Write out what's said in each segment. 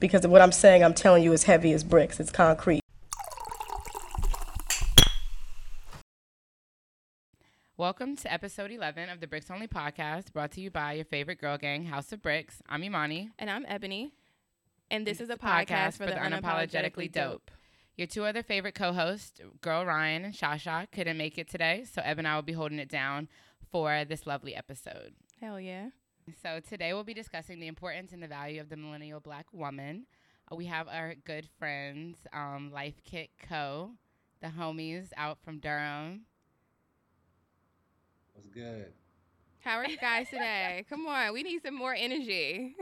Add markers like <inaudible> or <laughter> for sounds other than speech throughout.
because what I'm saying, I'm telling you, is heavy as bricks. It's concrete. Welcome to episode 11 of the Bricks Only podcast, brought to you by your favorite girl gang, House of Bricks. I'm Imani. And I'm Ebony. And this is a podcast, podcast for, the, unapologetically, dope. Your two other favorite co hosts, Girl Ryan and Shasha, couldn't make it today, so Eb and I will be holding it down for this lovely episode. Hell yeah. So today we'll be discussing the importance and the value of the millennial black woman. Uh, we have our good friends, um, Life Kit Co., the homies out from Durham. What's good? How are you guys today? <laughs> Come on, we need some more energy.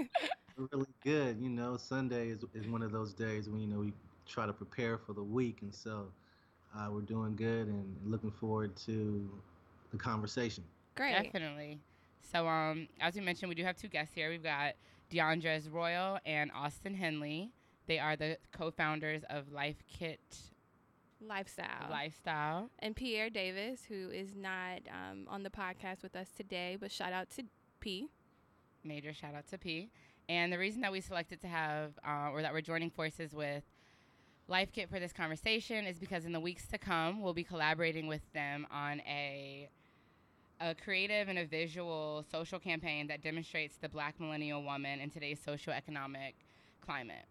really good. You know, Sunday is, is one of those days when, you know, we try to prepare for the week. And so uh, we're doing good and looking forward to the conversation. Great. Definitely. So, um, as we mentioned, we do have two guests here. We've got DeAndres Royal and Austin Henley. They are the co-founders of Life Kit lifestyle. Lifestyle. And Pierre Davis, who is not um, on the podcast with us today, but shout out to P. Major shout out to P. And the reason that we selected to have, uh, or that we're joining forces with Life Kit for this conversation is because in the weeks to come, we'll be collaborating with them on a a creative and a visual social campaign that demonstrates the black millennial woman in today's socioeconomic climate.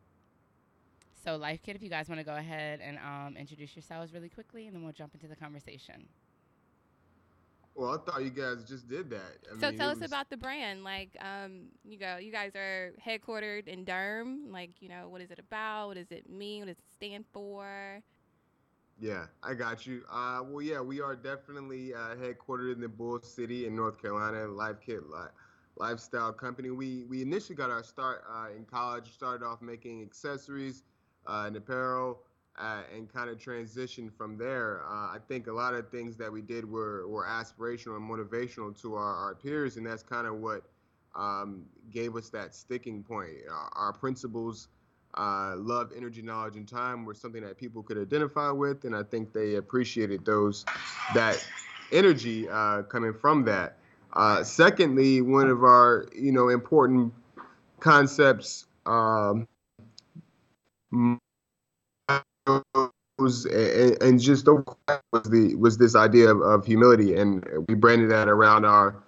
So, Life Kit, if you guys want to go ahead and um, introduce yourselves really quickly, and then we'll jump into the conversation. Well, I thought you guys just did that. I so mean, tell us about the brand. Like, um, you go, you guys are headquartered in Durham. Like, you know, what is it about? What does it mean? What does it stand for? Yeah, I got you. Uh, well, yeah, we are definitely uh, headquartered in the Bull City in North Carolina. Life Kit li- Lifestyle Company. We we initially got our start uh, in college. Started off making accessories uh, and apparel, uh, and kind of transitioned from there. Uh, I think a lot of things that we did were were aspirational and motivational to our, our peers, and that's kind of what um, gave us that sticking point. Our, our principles. Uh, love, energy, knowledge, and time were something that people could identify with, and I think they appreciated those that energy uh, coming from that. Uh, secondly, one of our you know important concepts um, was and, and just was the was this idea of, of, humility, and we branded that around our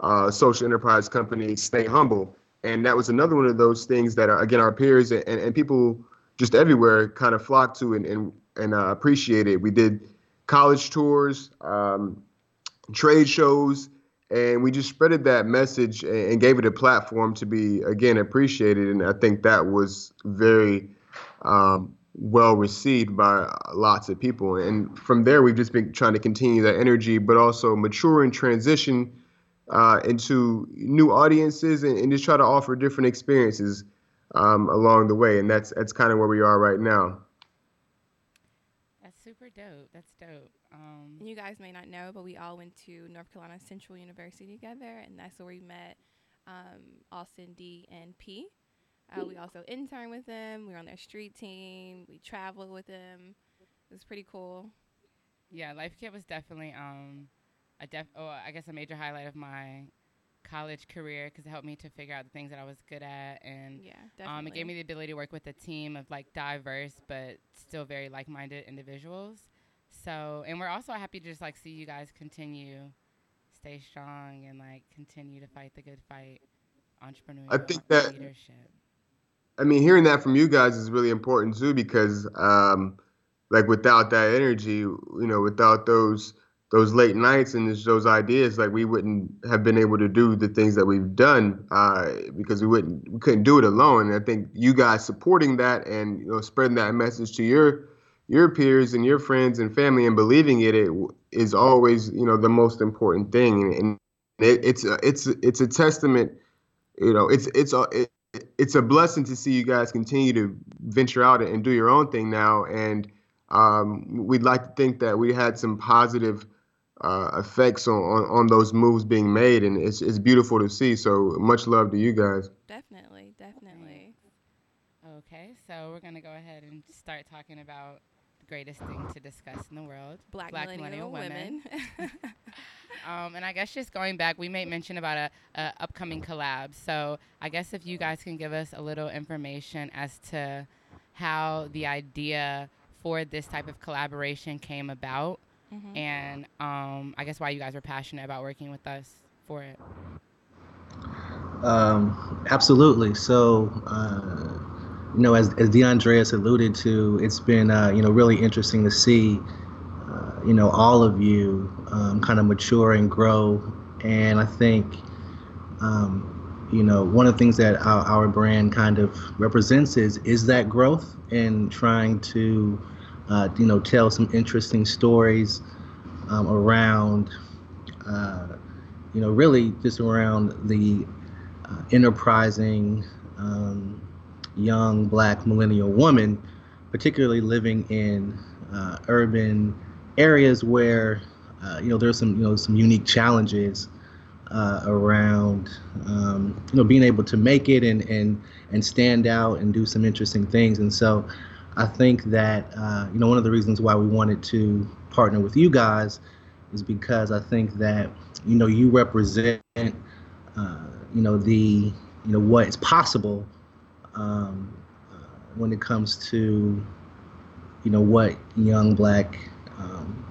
uh, social enterprise company, Stay Humble, and that was another one of those things that again our peers and, and people just everywhere kind of flocked to and and, and uh, appreciated. We did college tours, um, trade shows, and we just spreaded that message and, and gave it a platform to be again appreciated. And I think that was very um, well received by lots of people. And from there, we've just been trying to continue that energy, but also mature and transition uh, into new audiences and, and, just try to offer different experiences um, along the way. And that's that's kind of where we are right now. That's super dope. That's dope. Um, you guys may not know, but we all went to North Carolina Central University together, and that's where we met um, Austin D and P. Uh, we also interned with them. We were on their street team. We traveled with them. It was pretty cool. Yeah, Life Kit was definitely um, a def. Oh, I guess a major highlight of my college career because it helped me to figure out the things that I was good at, and yeah, definitely. Um, it gave me the ability to work with a team of like diverse but still very like-minded individuals. So, and we're also happy to just like see you guys continue, stay strong, and like continue to fight the good fight, entrepreneurial I think that leadership. I mean, hearing that from you guys is really important too, because um, like without that energy, you know, without those those late nights and those ideas, like we wouldn't have been able to do the things that we've done uh, because we wouldn't we couldn't do it alone. And I think you guys supporting that and you know spreading that message to your your peers and your friends and family and believing it, it is always you know the most important thing. And, it, it's a, it's it's a testament. You know, it's it's a, it, it's a blessing to see you guys continue to venture out and do your own thing now. And um, we'd like to think that we had some positive uh, effects on, on, on, those moves being made, and it's it's beautiful to see. So much love to you guys. Definitely, definitely. Okay, so we're gonna go ahead and start talking about the greatest thing to discuss in the world Black, millennial, women. <laughs> <laughs> Um, and I guess just going back, we made mention about a, a upcoming collab. So I guess if you guys can give us a little information as to how the idea for this type of collaboration came about, Mhm. and um, I guess why you guys are passionate about working with us for it. Um, absolutely. So, uh, you know, as, as DeAndres alluded to, it's been, uh, you know, really interesting to see, uh, you know, all of you um, kind of mature and grow. And I think, um, you know, one of the things that our, our brand kind of represents is is that growth and trying to, uh, you know, tell some interesting stories um, around, uh, you know, really just around the uh, enterprising um, young black millennial woman, particularly living in uh, urban areas where uh, you know there's some you know some unique challenges uh, around um, you know being able to make it and and and stand out and do some interesting things. And so I think that uh, you know one of the reasons why we wanted to partner with you guys is because I think that you know you represent uh, you know the you know what is possible um, uh, when it comes to you know what young black um,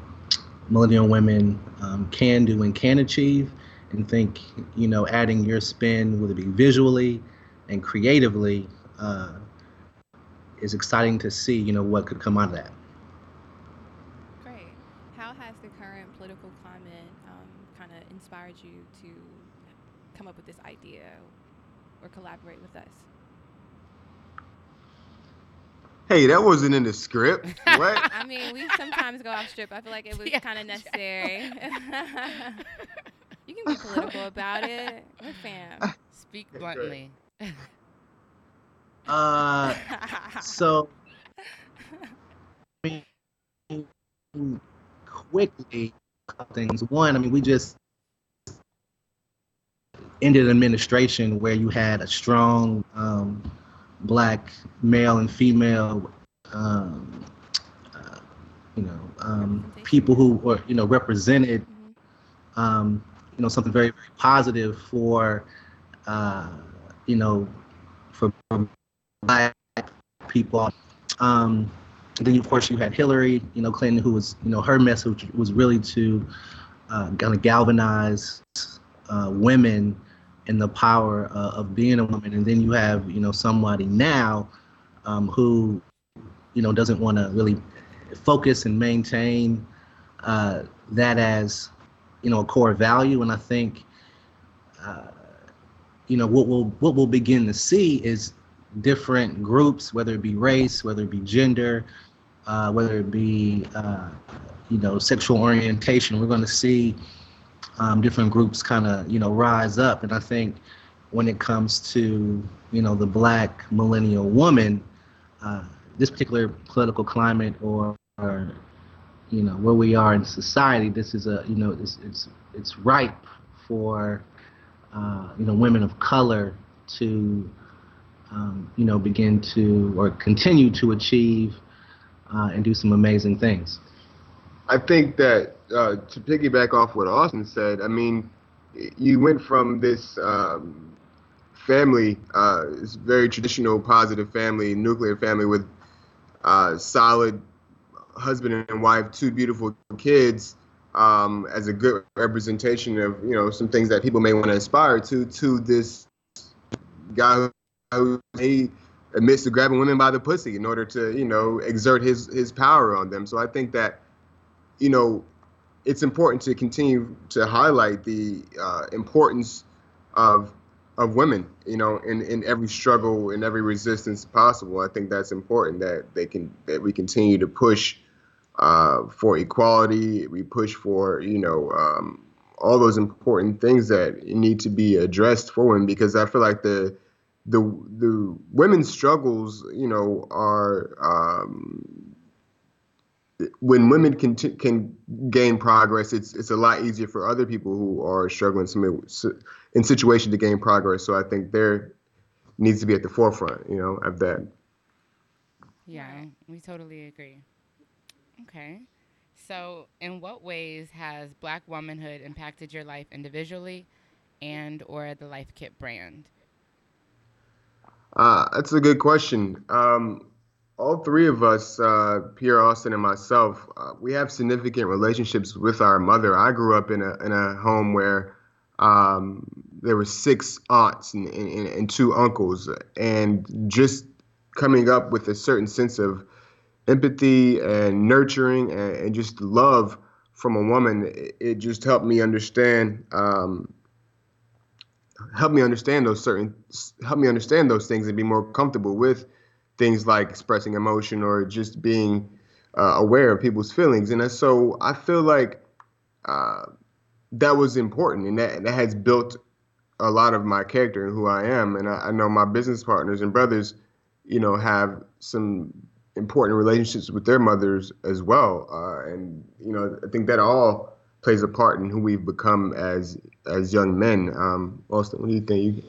millennial women um, can do and can achieve. And think you know adding your spin whether it be visually and creatively uh, is exciting to see you know what could come out of that Great. How has the current political climate um, kind of inspired you to come up with this idea or collaborate with us? Hey, that wasn't in the script. <laughs> What? I mean, we sometimes go off script. I feel like it was <laughs> Yeah, kind of necessary. <laughs> you can be political about it. We're fam. Speak Okay. bluntly. Uh, so <laughs> I mean, quickly things. One, I mean, we just ended an administration where you had a strong um, black male and female, um, uh, you know, um, people who were, you know, represented, Mhm. um, you know, something very, very positive for, uh, you know, for black people. Um, then of course you had Hillary, you know, Clinton, who was, you know, her message was really to uh, kind of galvanize uh, women and the power uh, of being a woman. And then you have, you know, somebody now um, who, you know, doesn't want to really focus and maintain uh, that as, you know, a core value. And I think, uh, you know, what we'll what we'll begin to see is different groups, whether it be race, whether it be gender, uh, whether it be, uh, you know, sexual orientation. We're going to see um, different groups kind of, you know, rise up. And I think when it comes to, you know, the black millennial woman, uh, this particular political climate or, or, you know, where we are in society, this is a, you know, it's it's it's ripe for, uh, you know, women of color to, um, you know, begin to or continue to achieve uh, and do some amazing things. I think that uh, to piggyback off what Austin said, I mean, you went from this um, family, uh, this very traditional, positive family, nuclear family with uh, solid husband and wife, two beautiful kids, um, as a good representation of you know some things that people may want to aspire to, to this guy he admits to grabbing women by the pussy in order to you know exert his his power on them. So I think that you know, it's important to continue to highlight the uh, importance of of women, you know, in, in every struggle, in every resistance possible. I think that's important that they can that we continue to push uh, for equality. We push for you know um, all those important things that need to be addressed for women because I feel like the the the women's struggles, you know, are um, when women can t- can gain progress, it's it's a lot easier for other people who are struggling in situation to gain progress. So I think there needs to be at the forefront, you know, of that. Yeah, we totally agree. Okay. So, in what ways has Black womanhood impacted your life individually, and or the Life Kit brand? Uh, that's a good question. Um, all three of us, uh, Pierre Austin and myself, uh, we have significant relationships with our mother. I grew up in a in a home where um, there were six aunts and, and, and, two uncles, and just coming up with a certain sense of empathy and nurturing and, and just love from a woman, it, it just helped me understand. Um, help me understand those certain help me understand those things and be more comfortable with things like expressing emotion or just being uh, aware of people's feelings. And so I feel like uh, that was important, and that that has built a lot of my character and who I am. And I, I know my business partners and brothers, you know, have some important relationships with their mothers as well. Uh, and you know, I think that all plays a part in who we've become as as young men. Um, Austin, what do you think?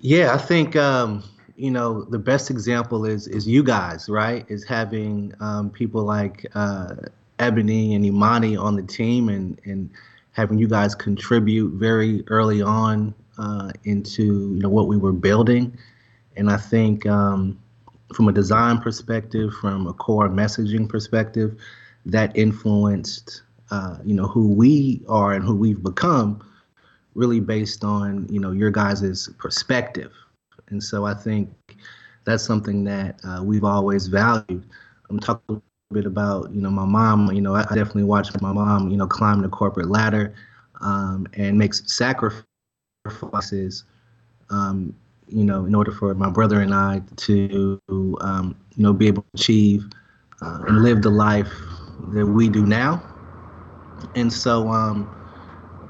Yeah, I think um, you know, the best example is is you guys, right? Is having um, people like uh, Ebony and Imani on the team, and and having you guys contribute very early on uh, into you know what we were building, and I think um, from a design perspective, from a core messaging perspective, that influenced uh, you know who we are and who we've become, really based on you know your guys' perspective and so I think that's something that uh, we've always valued. I'm talking a little bit about, you know, my mom. You know, I, I definitely watched my mom, you know, climb the corporate ladder um, and make sacrifices, um, you know, in order for my brother and I to, um, you know, be able to achieve uh, and live the life that we do now. And so, um,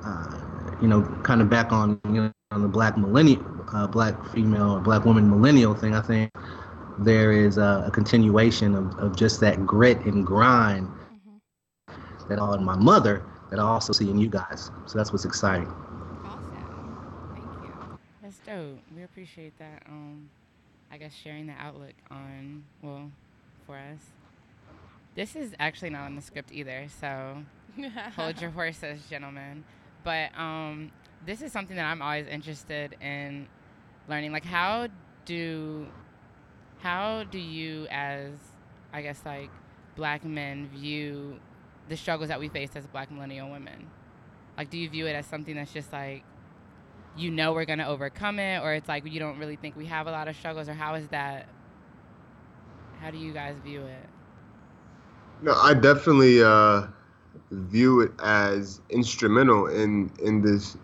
uh, you know, kind of back on, you know, on the black millennial, uh, black female or black woman millennial thing, I think there is a, a continuation of, of just that grit and grind mm-hmm. that all in my mother that I also see in you guys. So that's what's exciting. Awesome. Thank you. That's dope. We appreciate that. Um, I guess sharing the outlook on, well, for us. This is actually not on the script either, so <laughs> hold your horses, gentlemen. But um, this is something that I'm always interested in learning. Like, how do how do you, as I guess, like black men, view the struggles that we face as black millennial women? Like, do you view it as something that's just like you know we're gonna overcome it, or it's like you don't really think we have a lot of struggles, or how is that? How do you guys view it? No, I definitely uh, view it as instrumental in in this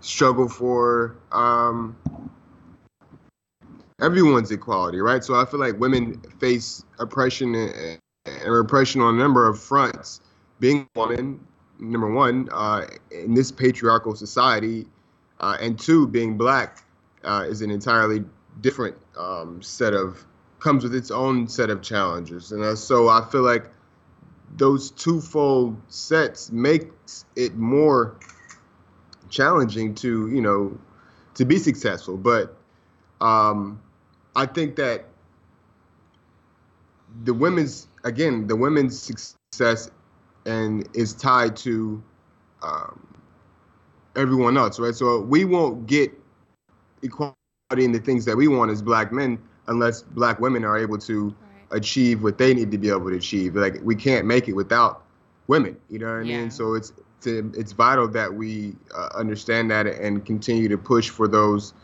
struggle for um, everyone's equality, right? So I feel like women face oppression and, repression on a number of fronts. Being a woman, number one, uh, in this patriarchal society, uh, and two, being black uh, is an entirely different um, set of comes with its own set of challenges, and so I feel like those twofold sets makes it more challenging to you know to be successful. But um, I think that the women's again the women's success and is tied to um, everyone else, right? So we won't get equality in the things that we want as black men unless black women are able to. Achieve what they need to be able to achieve. Like we can't make it without women, you know what I mean? So it's to, it's vital that we uh, understand that and continue to push for those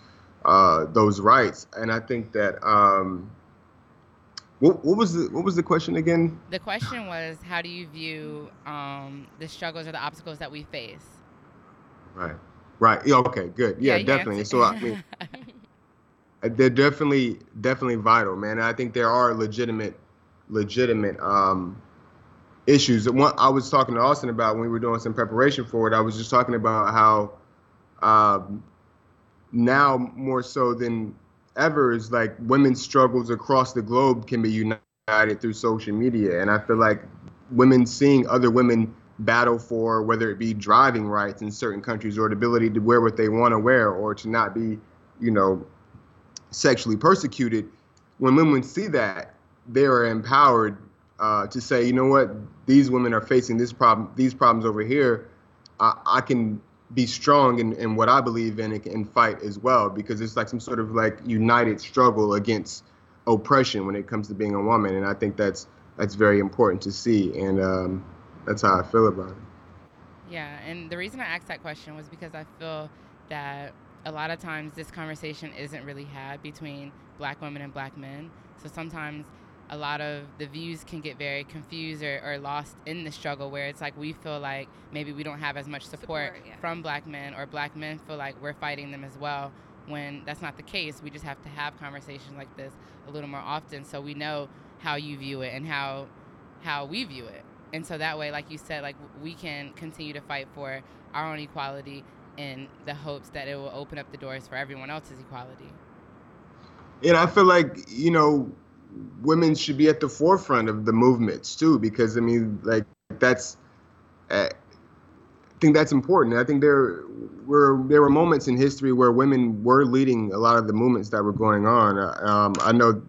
uh, those rights. And I think that um, what, what was the what was the question again? The question was, how do you view um, the struggles or the obstacles that we face? Right, right. Yeah, okay, good. Yeah, yeah definitely. So I mean, <laughs> they're definitely definitely vital, man. I think there are legitimate legitimate um, issues. One I was talking to Austin about when we were doing some preparation for it. I was just talking about how um, now more so than ever is like women's struggles across the globe can be united through social media, and I feel like women seeing other women battle for whether it be driving rights in certain countries or the ability to wear what they want to wear or to not be, you know, sexually persecuted. When women see that, they are empowered uh, to say, you know what, these women are facing this problem, these problems over here. I, I can be strong in, in what I believe in and, and fight as well because it's like some sort of like united struggle against oppression when it comes to being a woman, and I think that's that's very important to see, and um, that's how I feel about it. Yeah, and the reason I asked that question was because I feel that a lot of times this conversation isn't really had between black women and black men. So sometimes a lot of the views can get very confused or, or lost in the struggle where it's like we feel like maybe we don't have as much support, Support, yeah. from black men or black men feel like we're fighting them as well when that's not the case. We just have to have conversations like this a little more often so we know how you view it and how how we view it. And so that way, like you said, like we can continue to fight for our own equality in the hopes that it will open up the doors for everyone else's equality. And I feel like, you know, women should be at the forefront of the movements too, because I mean, like that's, uh, I think that's important. I think there were there were moments in history where women were leading a lot of the movements that were going on. Uh, Um, I know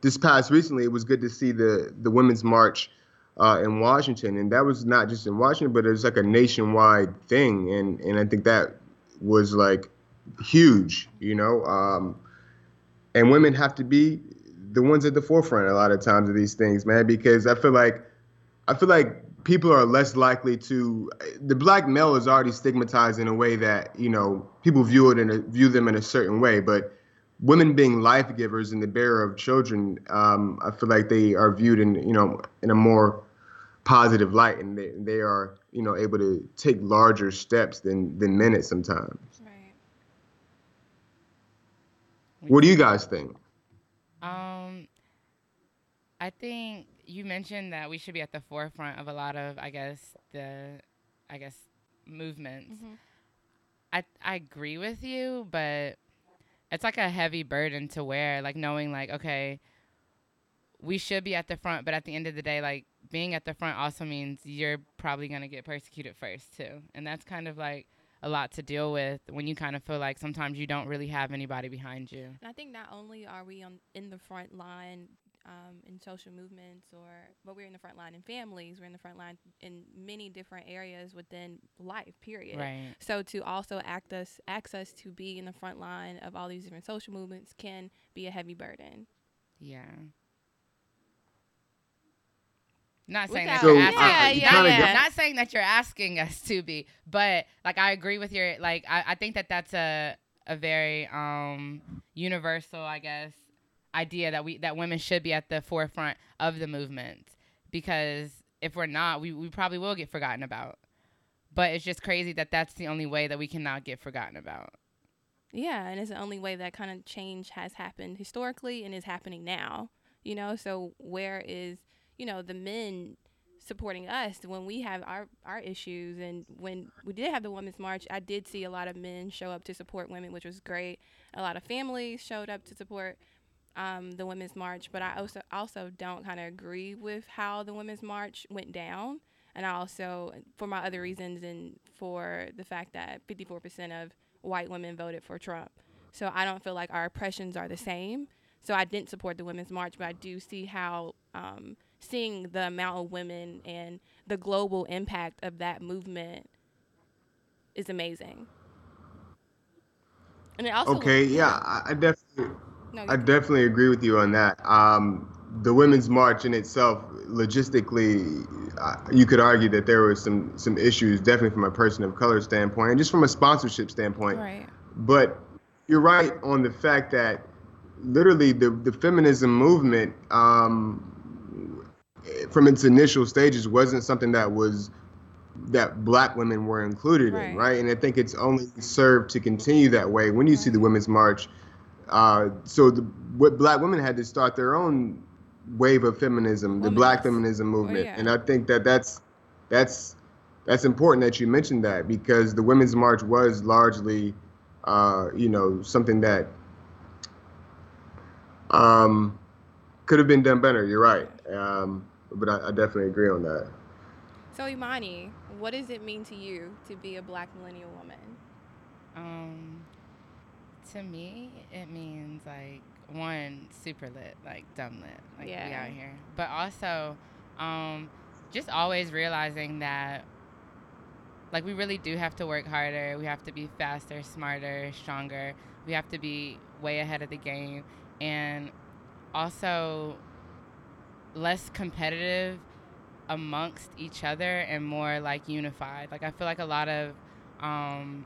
this past recently, it was good to see the the women's march uh, in Washington, and that was not just in Washington, but it was like a nationwide thing, and and I think that was like huge, you know. Um, and women have to be the ones at the forefront a lot of times of these things, man, because I feel like I feel like people are less likely to the black male is already stigmatized in a way that, you know, people view it in a, view them in a certain way, but women being life givers and the bearer of children, um, I feel like they are viewed in, you know, in a more positive light and they, they are, you know, able to take larger steps than than men at sometimes. Right. What do you guys think? Um, I think you mentioned that we should be at the forefront of a lot of, I guess, the, I guess, movements. Mhm. I I agree with you, but it's like a heavy burden to wear, like knowing like, okay, we should be at the front, but at the end of the day, like being at the front also means you're probably gonna get persecuted first too. And that's kind of like a lot to deal with when you kind of feel like sometimes you don't really have anybody behind you. And I think not only are we on in the front line um, in social movements, or but we're in the front line in families. We're in the front line in many different areas within life. Period. Right. So to also act us access to be in the front line of all these different social movements can be a heavy burden. Yeah. Not saying Without- that you're So, asking. yeah, not, yeah, yeah. not saying that you're asking us to be, but like I agree with your like I, I think that that's a a very um universal I guess idea that we that women should be at the forefront of the movement because if we're not we, we probably will get forgotten about. But it's just crazy that that's the only way that we cannot get forgotten about. Yeah, and it's the only way that kind of change has happened historically and is happening now. You know, so where is you know the men supporting us when we have our our issues and when we did have the women's march i did see a lot of men show up to support women which was great a lot of families showed up to support um, the women's march but i also also don't kind of agree with how the women's march went down. And i also for my other reasons and for the fact that 54% of white women voted for trump. So i don't feel like our oppressions are the same. So i didn't support the women's march but i do see how um, seeing the amount of women and the global impact of that movement is amazing. And it also Okay, yeah, I, I definitely No, I definitely agree with you on that. Um, the women's march in itself, logistically, uh, you could argue that there were some some issues, definitely from a person of color standpoint, and just from a sponsorship standpoint. right. But you're right on the fact that literally the the feminism movement, um, from its initial stages, wasn't something that was that black women were included Right. in, right? And I think it's only served to continue that way when you see the women's march. Uh, so the what black women had to start their own wave of feminism, the black Womanist. feminism movement, yeah. and I think that that's that's that's important that you mentioned that because the women's march was largely, uh, you know, something that um, could have been done better. You're right, um, but I, I definitely agree on that. So Imani, what does it mean to you to be a black millennial woman? Um, to me, it means like one super lit, like dumb lit, like we Yeah. out here. But also, Um, just always realizing that like we really do have to work harder. We have to be faster, smarter, stronger. We have to be way ahead of the game and also less competitive amongst each other and more like unified. Like I feel like a lot of um,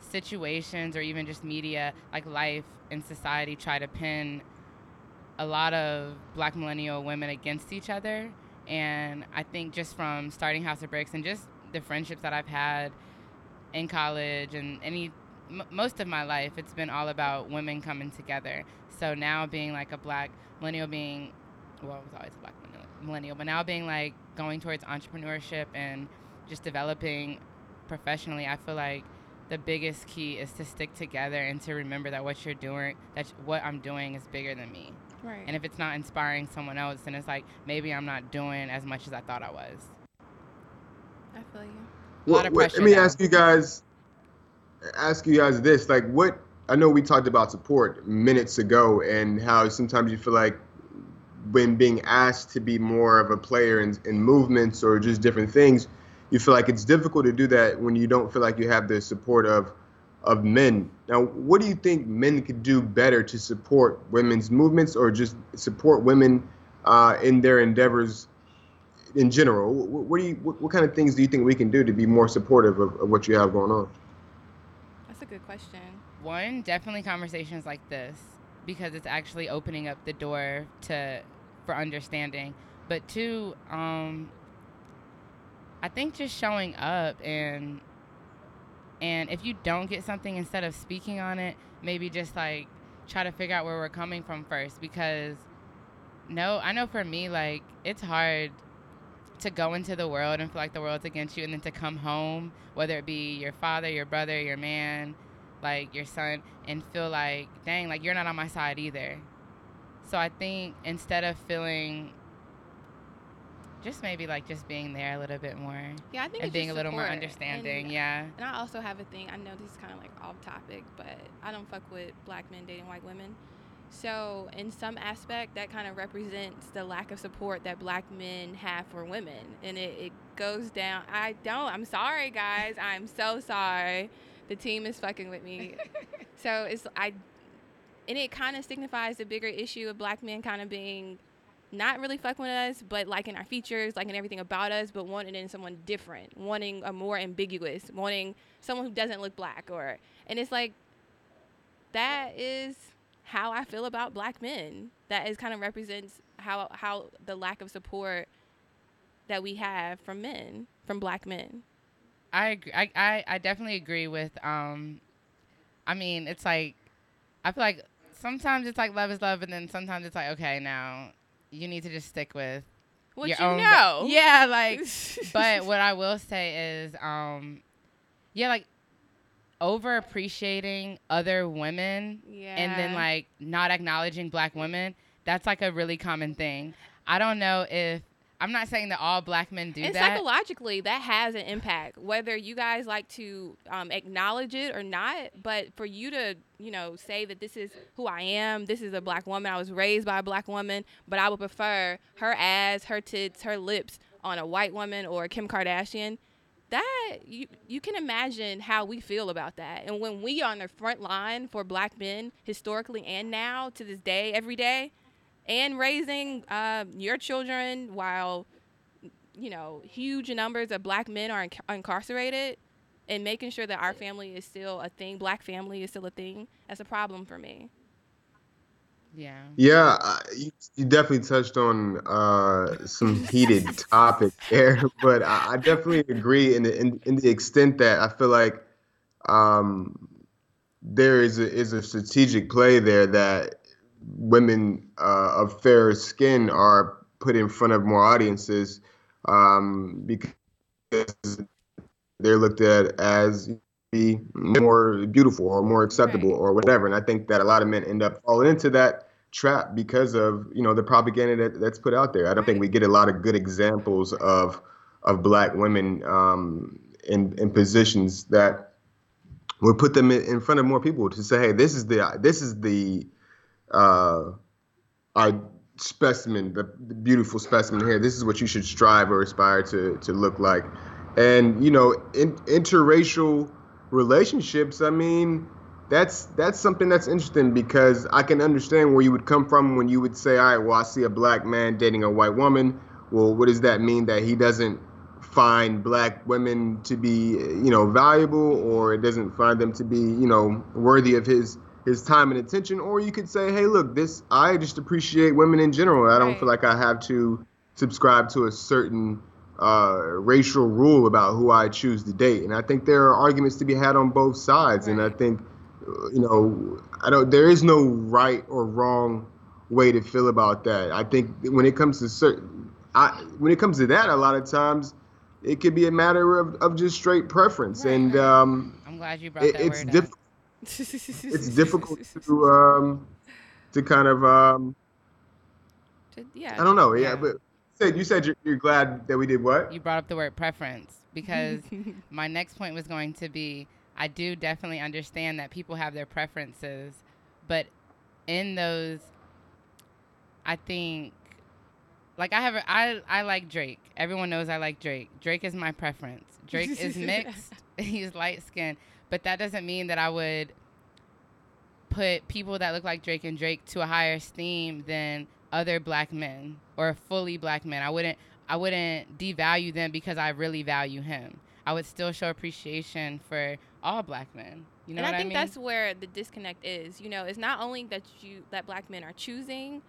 situations or even just media, like life and society, try to pin a lot of Black millennial women against each other. And I think just from starting House of Bricks and just the friendships that I've had in college and any m- most of my life, it's been all about women coming together. So now being like a black millennial, being well, I was always a black millennial, but now being like going towards entrepreneurship and just developing professionally, I feel like the biggest key is to stick together and to remember that what you're doing, that what I'm doing is bigger than me. Right. And if it's not inspiring someone else, then it's like maybe I'm not doing as much as I thought I was. I feel you. A lot of pressure let me now. ask you guys. Ask you guys this: like, what? I know we talked about support minutes ago, and how sometimes you feel like when being asked to be more of a player in, in movements or just different things, you feel like it's difficult to do that when you don't feel like you have the support of of men. Now, what do you think men could do better to support women's movements or just support women uh, in their endeavors in general? What, what do you what, what kind of things do you think we can do to be more supportive of, of what you have going on? That's a good question. One, definitely conversations like this because it's actually opening up the door to for understanding. But two, um, I think just showing up and and if you don't get something instead of speaking on it, maybe just like try to figure out where we're coming from first because no, I know for me like it's hard to go into the world and feel like the world's against you and then to come home, whether it be your father, your brother, your man, like your son, and feel like, dang, like you're not on my side either. So I think instead of feeling just maybe like just being there a little bit more Yeah, I think and being a little more understanding, And, yeah. And I also have a thing. I know this is kind of like off topic, but I don't fuck with black men dating white women. So, in some aspect, that kind of represents the lack of support that black men have for women. And it, it goes down. I don't. I'm sorry, guys. I'm so sorry. The team is fucking with me. <laughs> so, it's, I, and it kind of signifies the bigger issue of black men kind of being not really fucking with us, but liking our features, liking everything about us, but wanting in someone different, wanting a more ambiguous, wanting someone who doesn't look black, or and it's like that is how I feel about black men. That is kind of represents how how the lack of support that we have from men, from black men. I agree. I, I, I definitely agree with um I mean, it's like I feel like sometimes it's like love is love and then sometimes it's like okay, now you need to just stick with What your you own know? <laughs> Yeah, like <laughs> but what I will say is um yeah, like over appreciating other women yeah, and then like not acknowledging black women, that's like a really common thing. I don't know if I'm not saying that all black men do and that. psychologically that has an impact whether you guys like to um, acknowledge it or not but for you to you know say that this is who i am this is a black woman i was raised by a black woman but i would prefer her ass her tits her lips on a white woman or kim kardashian that you you can imagine how we feel about that and when we are on the front line for black men historically and now to this day every day and raising uh, your children while you know huge numbers of black men are inc- incarcerated and making sure that our family is still a thing black family is still a thing that's a problem for me yeah. Yeah, uh, you, you definitely touched on uh, some heated <laughs> topic there, <laughs> but I, I definitely agree in the in, in the extent that I feel like um, there is a, is a strategic play there that women uh, of fair skin are put in front of more audiences um, because they're looked at as be more beautiful or more acceptable Right. or whatever. And I think that a lot of men end up falling into that trap because of you know the propaganda that, that's put out there. I don't think we get a lot of good examples of of black women um, in in positions that would put them in, in front of more people to say, hey, this is the this is the uh, I specimen, the, the beautiful specimen here. This is what you should strive or aspire to to look like. And you know, in, interracial relationships. I mean, that's that's something that's interesting because I can understand where you would come from when you would say, all right, well, I see a black man dating a white woman. Well, what does that mean that he doesn't find black women to be, you know, valuable, or it doesn't find them to be, you know, worthy of his his time and attention? Or you could say, hey, look, this I just appreciate women in general. I don't Right. feel like I have to subscribe to a certain uh, racial rule about who I choose to date. And I think there are arguments to be had on both sides. And I think, you know, I don't. There is no right or wrong way to feel about that. I think when it comes to certain, I, when it comes to that, a lot of times it could be a matter of, of just straight preference. Right, and um, I'm glad you brought it, that it's difficult. It's difficult <laughs> to um, to kind of um, To- yeah. I don't know. Yeah, Yeah. but said you said you're, you're glad that we did what? You brought up the word preference because <laughs> my next point was going to be I do definitely understand that people have their preferences, but in those, I think, like I have, I I like Drake. Everyone knows I like Drake. Drake is my preference. Drake is <laughs> mixed. He's light skinned, but that doesn't mean that I would put people that look like Drake and Drake to a higher esteem than other black men or fully black men. I wouldn't I wouldn't devalue them because I really value him. I would still show appreciation for all black men. You know and what I think mean? that's where the disconnect is. You know, it's not only that you that black men are choosing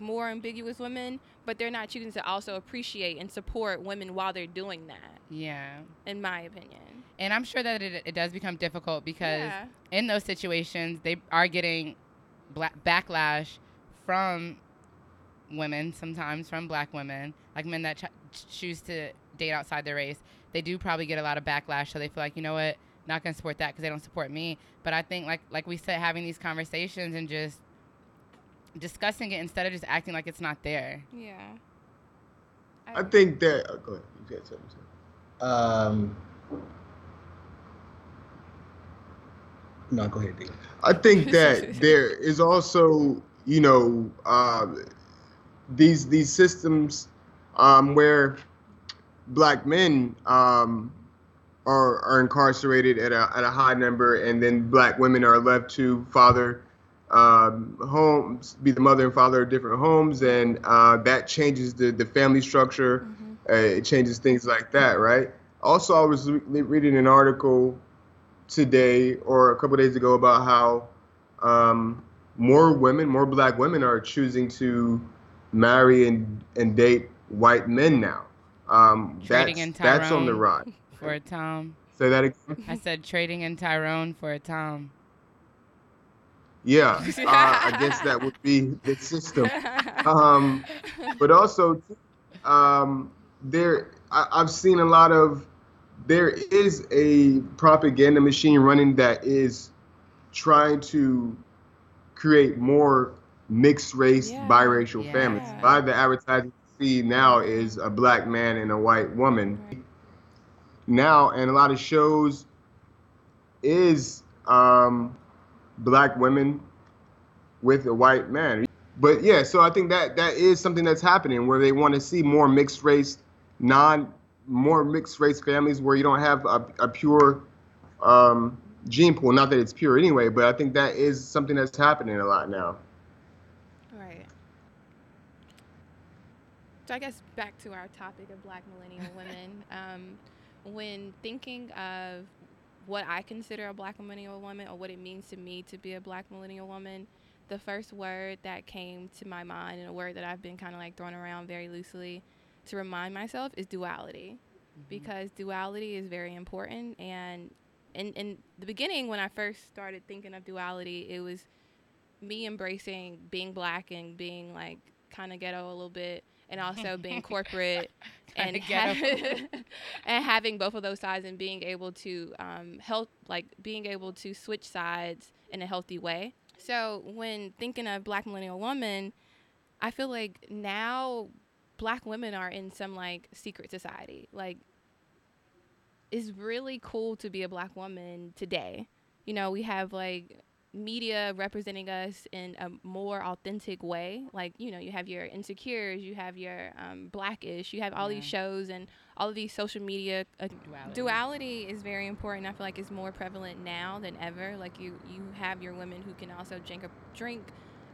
more ambiguous women, but they're not choosing to also appreciate and support women while they're doing that. yeah. In my opinion, And I'm sure that it, it does become difficult because yeah, in those situations they are getting black backlash from women sometimes from black women like men that ch- choose to date outside their race. They do probably get a lot of backlash so they feel like you know what? Not going to support that because they don't support me. But i think like like we said having these conversations and just discussing it instead of just acting like it's not there yeah. I think that. Oh, go ahead. You got something. Um, no, go ahead, D. I think <laughs> that there is also, you know, uh, these these systems um, where black men um, are are incarcerated at a at a high number, and then black women are left to father um, homes, be the mother and father of different homes, and uh, that changes the the family structure. Uh, it changes things like that, right? Also, I was re- reading an article today or a couple days ago about how um, more women, more black women, are choosing to marry and, and date white men now. Um, Trading that's, that's on the rise. for a tom Say that again. i said trading in tyrone for a tom Yeah, <laughs> uh, I guess that would be the system. <laughs> Um, but also, um, there I, I've seen a lot of there is a propaganda machine running that is trying to create more mixed race Yeah. biracial Yeah. families. By the advertising you see now is a black man and a white woman. Right. Now, and a lot of shows is um, black women with a white man. But yeah, so I think that that is something that's happening where they want to see more mixed race, non, more mixed race families where you don't have a, a pure um, gene pool. Not that it's pure anyway, but I think that is something that's happening a lot now. Right. So I guess back to our topic of Black millennial women. <laughs> Um, when thinking of what I consider a Black millennial woman or what it means to me to be a Black millennial woman, the first word that came to my mind and a word that I've been kind of like thrown around very loosely to remind myself is duality, mm-hmm. because duality is very important. And in in the beginning, when I first started thinking of duality, it was me embracing being black and being like kind of ghetto a little bit and <laughs> also being corporate <laughs> and <laughs> and having both of those sides and being able to um, help like being able to switch sides in a healthy way. So when thinking of black millennial woman i feel like now black women are in some like secret society. Like it's really cool to be a black woman today. You know we have like media representing us in a more authentic way. Like, you know, you have your Insecures, you have your um, Blackish, you have all Yeah. these shows and all of these social media. Uh, Duality. duality is very important. I feel like it's more prevalent now than ever. Like, you, you have your women who can also drink a drink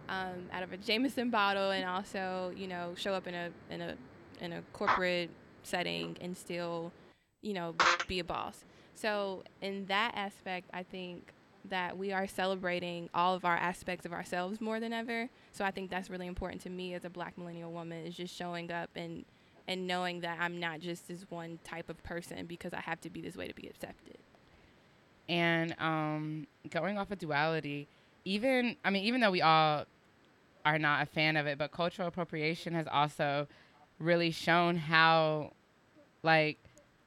um, out of a Jameson bottle and also, you know, show up in a, in a, in a corporate setting and still, you know, be a boss. So, in that aspect, I think that we are celebrating all of our aspects of ourselves more than ever. So, I think that's really important to me as a black millennial woman is just showing up and and knowing that I'm not just this one type of person because I have to be this way to be accepted. And um, going off of duality, even I mean, even though we all are not a fan of it, but cultural appropriation has also really shown how, like,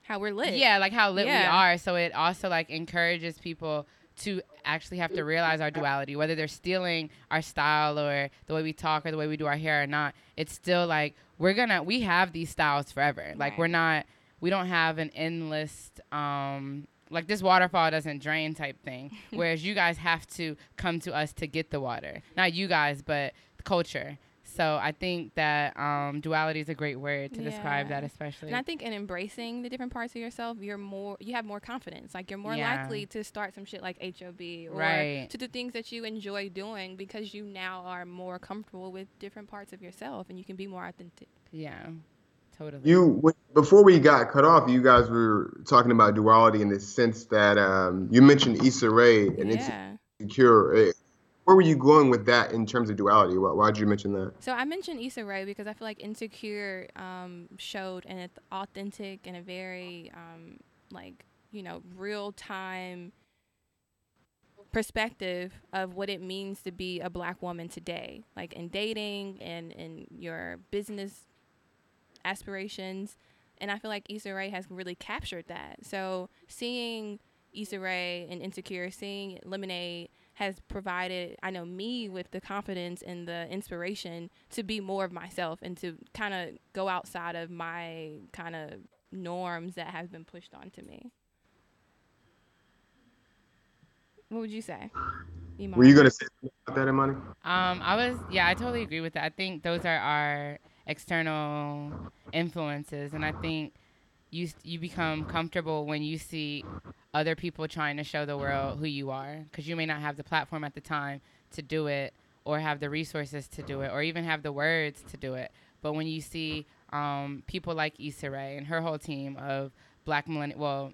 How we're lit. yeah, like how lit we are. So it also like encourages people to actually have to realize our duality, whether they're stealing our style or the way we talk or the way we do our hair or not. It's still like we're gonna we have these styles forever. Like Right. we're not we don't have an endless um like this waterfall doesn't drain type thing. <laughs> Whereas you guys have to come to us to get the water. Not you guys, but the culture. So I think that um, duality is a great word to describe that, especially. And I think in embracing the different parts of yourself, you're more you have more confidence. Like you're more Yeah. likely to start some shit like HOB or Right. to do things that you enjoy doing because you now are more comfortable with different parts of yourself and you can be more authentic. yeah, totally. You before we got cut off, you guys were talking about duality in the sense that um, you mentioned Issa Rae and yeah. insecure. Where were you going with that in terms of duality? Why, why'd you mention that? So I mentioned Issa Rae because I feel like Insecure um, showed an authentic and a very um, like you know real time perspective of what it means to be a black woman today, like in dating and in your business aspirations. And I feel like Issa Rae has really captured that. So seeing Issa Rae and Insecure, seeing Lemonade has provided, I know, me with the confidence and the inspiration to be more of myself and to kind of go outside of my kind of norms that have been pushed onto me. What would you say? Iman? Were you gonna say something about that, Imani? Um, I was, yeah, I totally agree with that. I think those are our external influences, and I think you you become comfortable when you see other people trying to show the world who you are, because you may not have the platform at the time to do it, or have the resources to do it, or even have the words to do it. But when you see um, people like Issa Rae and her whole team of black millennial, well,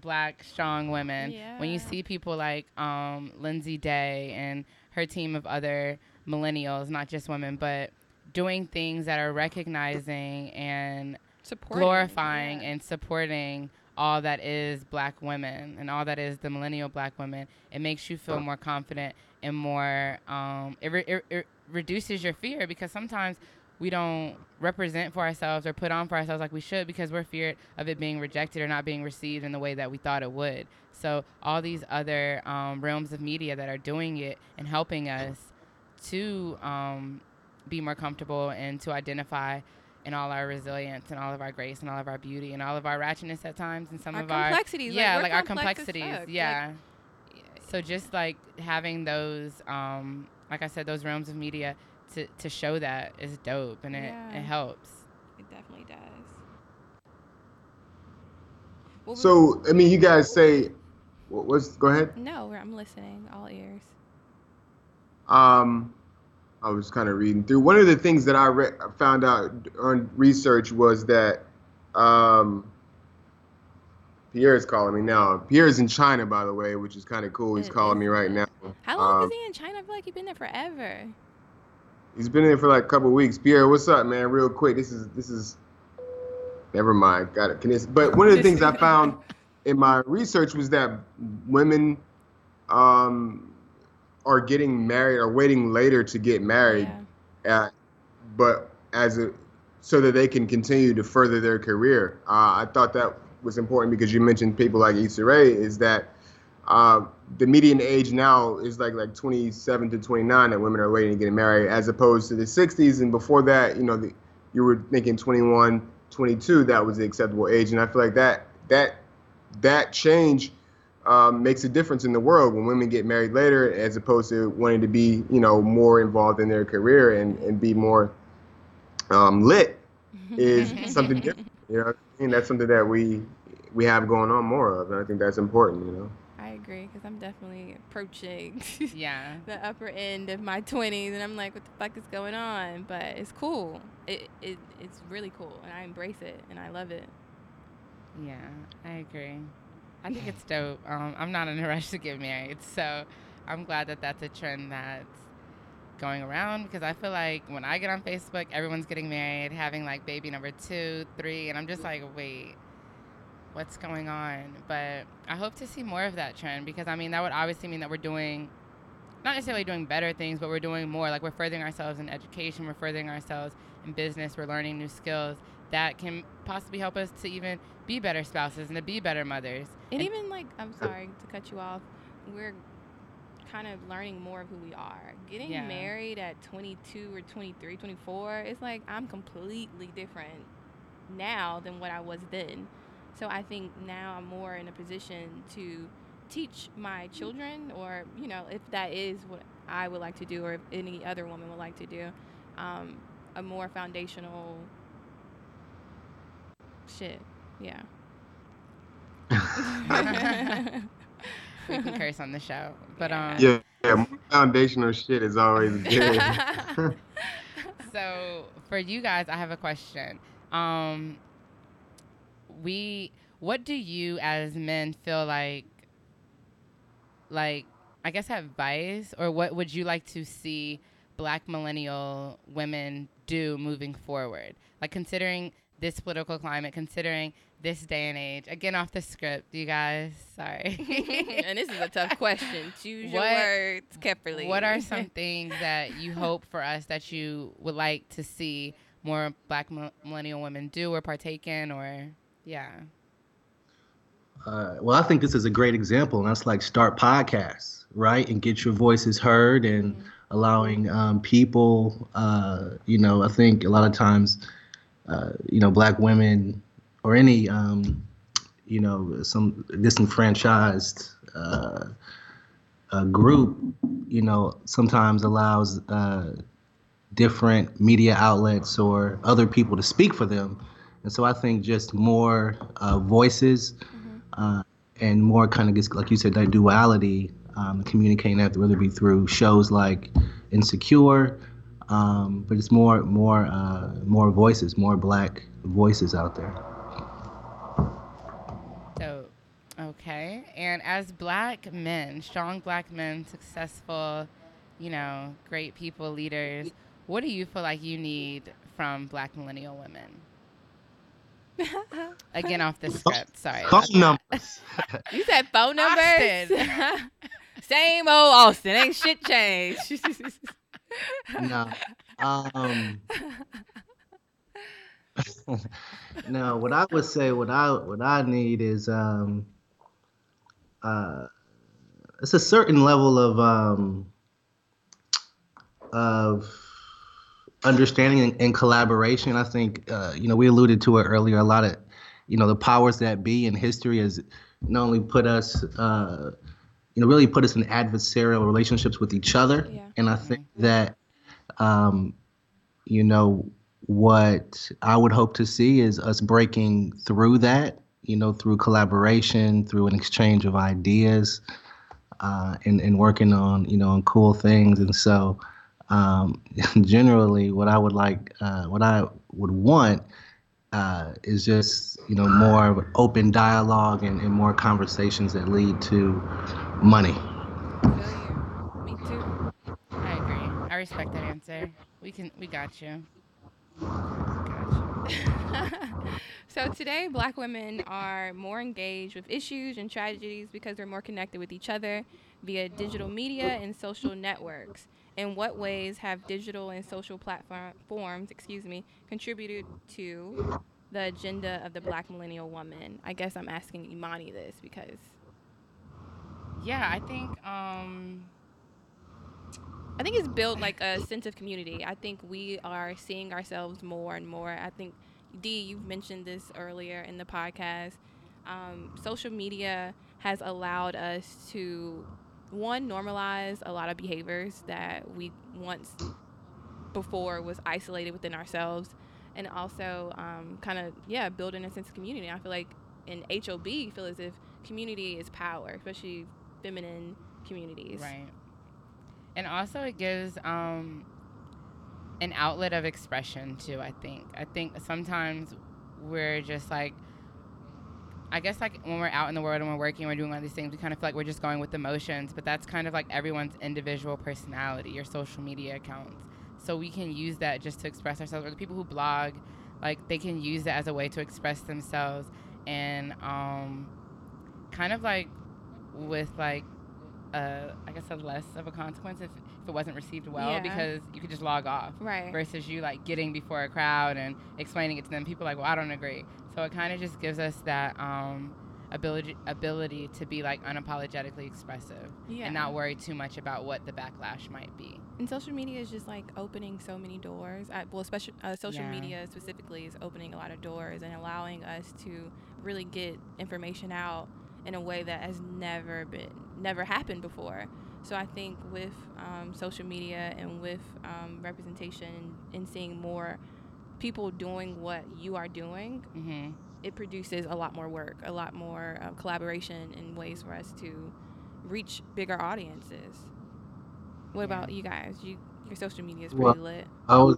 black strong women, yeah. when you see people like um, Lindsay Day and her team of other millennials, not just women, but doing things that are recognizing and Supporting, glorifying yeah. and supporting all that is black women and all that is the millennial black women, it makes you feel more confident and more, um, it, re- it, it reduces your fear because sometimes we don't represent for ourselves or put on for ourselves like we should because we're feared of it being rejected or not being received in the way that we thought it would. So all these other um, realms of media that are doing it and helping us to um, be more comfortable and to identify in all our resilience and all of our grace and all of our beauty and all of our ratchetness at times and some Our of our complexities, yeah we're like, our complex as complexities fuck, like- yeah so just like having those um like i said those realms of media to, to show that is dope and it, Yeah. it helps It definitely does. What So I mean, you guys say, what's. Go ahead. no, I'm listening, all ears. Um, I was kind of reading through. One of the things that I re- found out on research was that um, Pierre's calling me now. Pierre's in China, by the way, which is kind of cool. He's calling me right now. How long Um, is he in China? I feel like he's been there forever. He's been there for like a couple weeks. Pierre, what's up, man? Real quick, this is this is. Never mind. Got it. Can this, but one of the things I <laughs> found in my research was that women um, are getting married or waiting later to get married. Yeah. but as a so that they can continue to further their career. Uh, I thought that was important because you mentioned people like Issa Rae. Is that uh, the median age now is like like 27 to 29 that women are waiting to get married, as opposed to the 60s and before that, you know, the, you were thinking 21, 22 that was the acceptable age, and I feel like that that that change um, makes a difference in the world when women get married later, as opposed to wanting to be, you know, more involved in their career and, and be more um, lit, is <laughs> something different. You know, I mean, that's something that we we have going on more of, and I think that's important. You know. I agree because I'm definitely approaching <laughs> Yeah. the upper end of my 20s, and I'm like, what the fuck is going on? But it's cool. It, it it's really cool, and I embrace it, and I love it. Yeah, I agree. I think it's dope. Um, I'm not in a <laughs> rush to get married, so I'm glad that that's a trend that's going around because I feel like when I get on Facebook, everyone's getting married, having like baby number two, three, and I'm just like, wait, what's going on? But I hope to see more of that trend because I mean, that would obviously mean that we're doing not necessarily doing better things, but we're doing more. Like we're furthering ourselves in education, we're furthering ourselves in business, we're learning new skills that can possibly help us to even be better spouses and to be better mothers. And, And- even like, I'm sorry to cut you off, we're kind of learning more of who we are. Getting Yeah. married at 22 or 23, 24, it's like I'm completely different now than what I was then. So I think now I'm more in a position to teach my children, or, you know, if that is what I would like to do, or if any other woman would like to do, um, a more foundational shit. Yeah. <laughs> we can curse on the show, but um, Yeah, yeah. more Foundational shit is always <laughs> good. <laughs> so for you guys, I have a question. Um, we, what do you as men feel like, like, I guess advice, or what would you like to see black millennial women do moving forward? Like considering this political climate, considering this day and age. Again, off the script, you guys. Sorry. <laughs> and this is a tough <laughs> question. Choose your What- words carefully. What are some <laughs> things that you hope for us that you would like to see more black mil- millennial women do or partake in or yeah. Uh, well, I think this is a great example, and that's like start podcasts, right, and get your voices heard, and allowing um, people. Uh, you know, I think a lot of times, uh, you know, black women or any, um, you know, some disenfranchised uh, uh, group, you know, sometimes allows uh, different media outlets or other people to speak for them. And so I think just more uh, voices uh, and more kind of just, like you said, that duality, um, communicating that, whether it be through shows like Insecure, um, but it's more, more, uh, more voices, more black voices out there. So okay. And as black men, strong black men, successful, you know, great people, leaders, what do you feel like you need from black millennial women? <laughs> Again, off the script. Sorry. Phone that. numbers. <laughs> You said phone numbers. <laughs> Same old Austin. Ain't shit changed. no. Um, no, what I would say, what I what I need is um, uh, it's a certain level of um, of understanding and, and collaboration. I think uh, you know we alluded to it earlier. A lot of you know the powers that be in history has not only put us uh, you know really put us in adversarial relationships with each other, Yeah. and I think that um, you know what I would hope to see is us breaking through that. You know, through collaboration, through an exchange of ideas, uh, and and working on you know on cool things. And so, um, <laughs> generally, what I would like, uh, what I would want, uh, is just you know more of an open dialogue and, and more conversations that lead to money. Feel. Me too. I agree. I respect that answer. We can we got you. Got you. <laughs> so today, black women are more engaged with issues and tragedies because they're more connected with each other via digital media and social networks. In what ways have digital and social platforms, excuse me, contributed to the agenda of the black millennial woman? I guess I'm asking Imani this because Yeah, I think um I think it's built like a sense of community. I think we are seeing ourselves more and more. I think, D, you've mentioned this earlier in the podcast. Um, social media has allowed us to one normalize a lot of behaviors that we once before was isolated within ourselves and also um, kind of yeah building a sense of community i feel like in hob feel as if community is power especially feminine communities Right. And also, it gives um, an outlet of expression too. I think. I think sometimes we're just like, I guess like when we're out in the world and we're working, we're doing all these things, we kind of feel like we're just going with the motions. But that's kind of like everyone's individual personality, your social media accounts. So we can use that just to express ourselves. Or the people who blog, like they can use that as a way to express themselves and um, kind of like with like uh, I guess a less of a consequence if, if it wasn't received well Yeah. because you could just log off right versus you like getting before a crowd and explaining it to them. People are like, well, I don't agree. So it kind of just gives us that um, ability ability to be like unapologetically expressive yeah and not worry too much about what the backlash might be. And social media is just like opening so many doors. I, well, especially uh, social Yeah. media specifically is opening a lot of doors and allowing us to really get information out in a way that has never been, never happened before. So I think with um, social media and with um, representation and seeing more people doing what you are doing, hmm it produces a lot more work, a lot more uh, collaboration and ways for us to reach bigger audiences. What Yeah. about you guys? You your social media is Well, pretty lit. I was,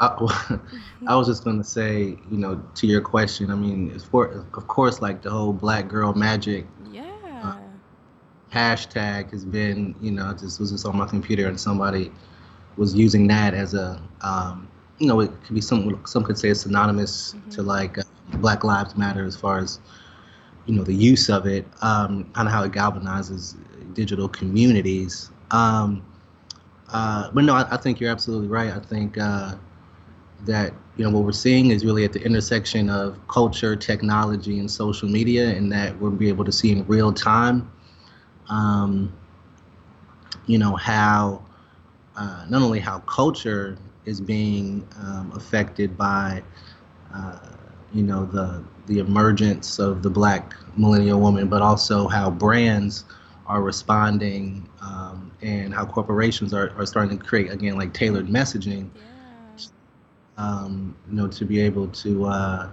I, <laughs> I was just gonna say, you know, to your question. I mean, it's for, of course, like the whole Black Girl Magic Yeah. hashtag has been, you know, just was just on my computer and somebody was using that as a, um, you know, it could be some some could say it's synonymous to Mhm. like uh, Black Lives Matter as far as, you know, the use of it, um, kind of how it galvanizes digital communities. Um, uh, but no, I, I think you're absolutely right. I think uh, that you know what we're seeing is really at the intersection of culture, technology, and social media, and that we'll be able to see in real time um, you know how uh, not only how culture is being um, affected by uh, you know the the emergence of the black millennial woman, but also how brands are responding um, and how corporations are, are starting to create again like tailored messaging Yeah. um, you know, to be able to, uh,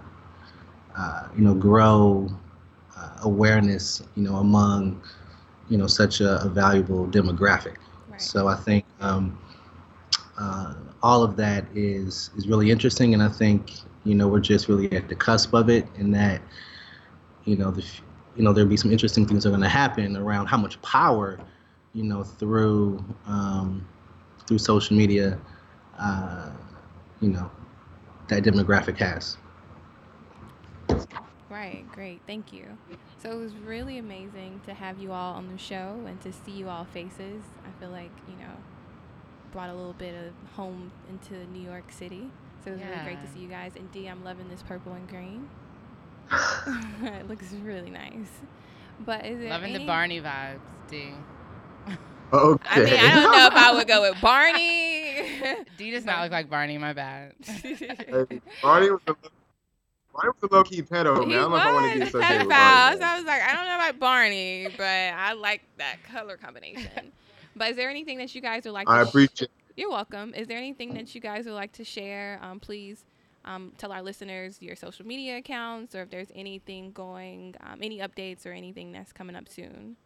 uh, you know, grow uh, awareness, you know, among, you know, such a, a valuable demographic. Right. So I think um, uh, all of that is is really interesting, and I think you know we're just really at the cusp of it, and that you know the you know there'll be some interesting things that are going to happen around how much power, you know, through um, through social media, uh, you know, that demographic has. Right, great. Thank you. So it was really amazing to have you all on the show and to see you all faces. I feel like, you know, brought a little bit of home into New York City. So it was really great to see you guys. And D, I'm loving this purple and green. <laughs> <laughs> it looks really nice. But is there Loving any... the Barney vibes, D. Okay. I mean, I don't know if I would go with <laughs> Barney. D does not look like Barney. My bad. Hey, Barney was a, Barney was a low key pedo, man. He I don't know if I want to get was associated with. So I was like, I don't know about Barney, but I like that color combination. But is there anything that you guys would like I to sh- appreciate. You're welcome. Is there anything that you guys would like to share? Um, please um, tell our listeners your social media accounts or if there's anything going, um, any updates or anything that's coming up soon.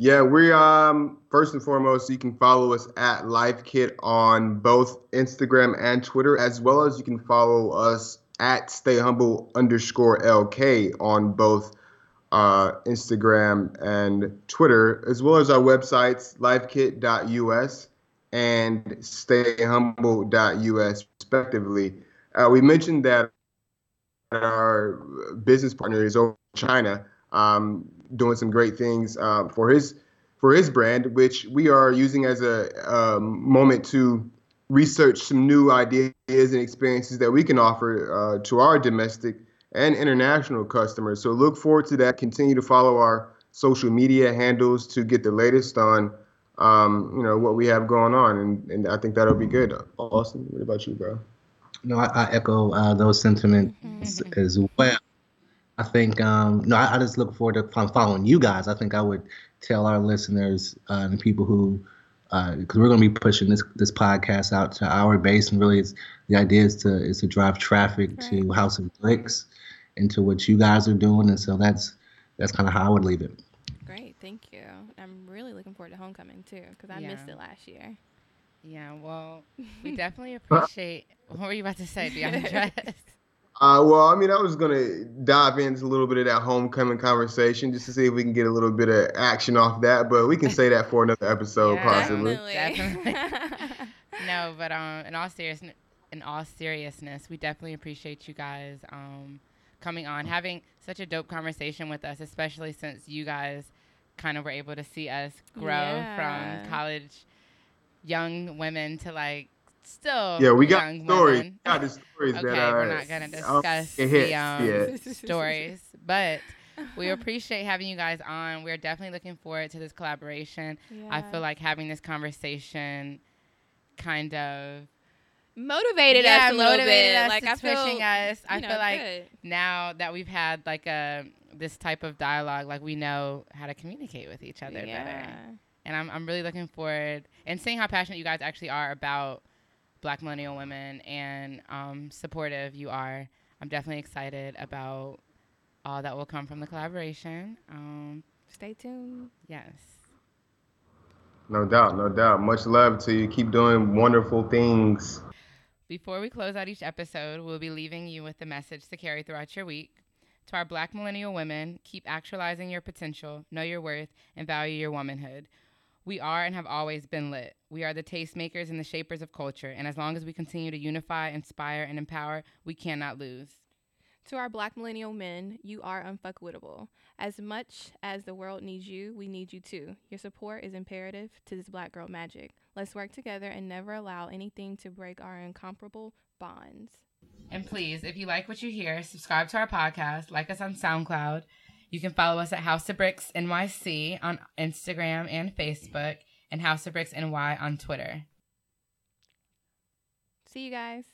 Yeah, we um first and foremost, you can follow us at LifeKit on both Instagram and Twitter, as well as you can follow us at Stay Humble underscore LK on both uh, Instagram and Twitter, as well as our websites lifekit.us and stayhumble.us respectively. Uh, we mentioned that our business partner is over in China, um, doing some great things uh, for his for his brand, which we are using as a um, moment to research some new ideas and experiences that we can offer uh, to our domestic and international customers. So look forward to that. Continue to follow our social media handles to get the latest on um, you know what we have going on, and, and I think that'll be good. Austin, what about you, bro? No, I, I echo uh, those sentiments as well. I think um, no, I, I, just look forward to following you guys. I think I would tell our listeners uh, and people who, because uh, we're going to be pushing this this podcast out to our base, and really, it's, the idea is to is to drive traffic right. to House of Bricks, into what you guys are doing, and so that's that's kind of how I would leave it. Great, thank you. I'm really looking forward to homecoming too, because I yeah. missed it last year. Yeah, well, we <laughs> definitely appreciate. what were you about to say, DeAndre? <laughs> Uh, well, I mean, I was gonna dive into a little bit of that homecoming conversation just to see if we can get a little bit of action off that, but we can say that for another episode, yeah, possibly. Definitely. <laughs> no, but um, in all seriousness, in all seriousness, we definitely appreciate you guys um coming on, having such a dope conversation with us, especially since you guys kind of were able to see us grow yeah. from college young women to like still yeah we got stories women. got the stories okay, that are we're not gonna discuss the um, <laughs> stories but we <laughs> appreciate having you guys on we're definitely looking forward to this collaboration yeah. i feel like having this conversation kind of motivated yeah, us a little bit us, like I feel, pushing us i know, feel like good. now that we've had like a this type of dialogue like we know how to communicate with each other yeah. better and I'm, I'm really looking forward and seeing how passionate you guys actually are about black millennial women and um, supportive you are. I'm definitely excited about all that will come from the collaboration. Um, Stay tuned. Yes. No doubt, no doubt. Much love to you. Keep doing wonderful things. Before we close out each episode, we'll be leaving you with a message to carry throughout your week. To our black millennial women, keep actualizing your potential, know your worth, and value your womanhood. We are and have always been lit. We are the tastemakers and the shapers of culture, and as long as we continue to unify, inspire, and empower, we cannot lose. To our black millennial men, you are unfuckwittable. As much as the world needs you, we need you too. Your support is imperative to this black girl magic. Let's work together and never allow anything to break our incomparable bonds. And please, if you like what you hear, subscribe to our podcast, like us on SoundCloud, you can follow us at House of Bricks NYC on Instagram and Facebook, and House of Bricks NY on Twitter. See you guys.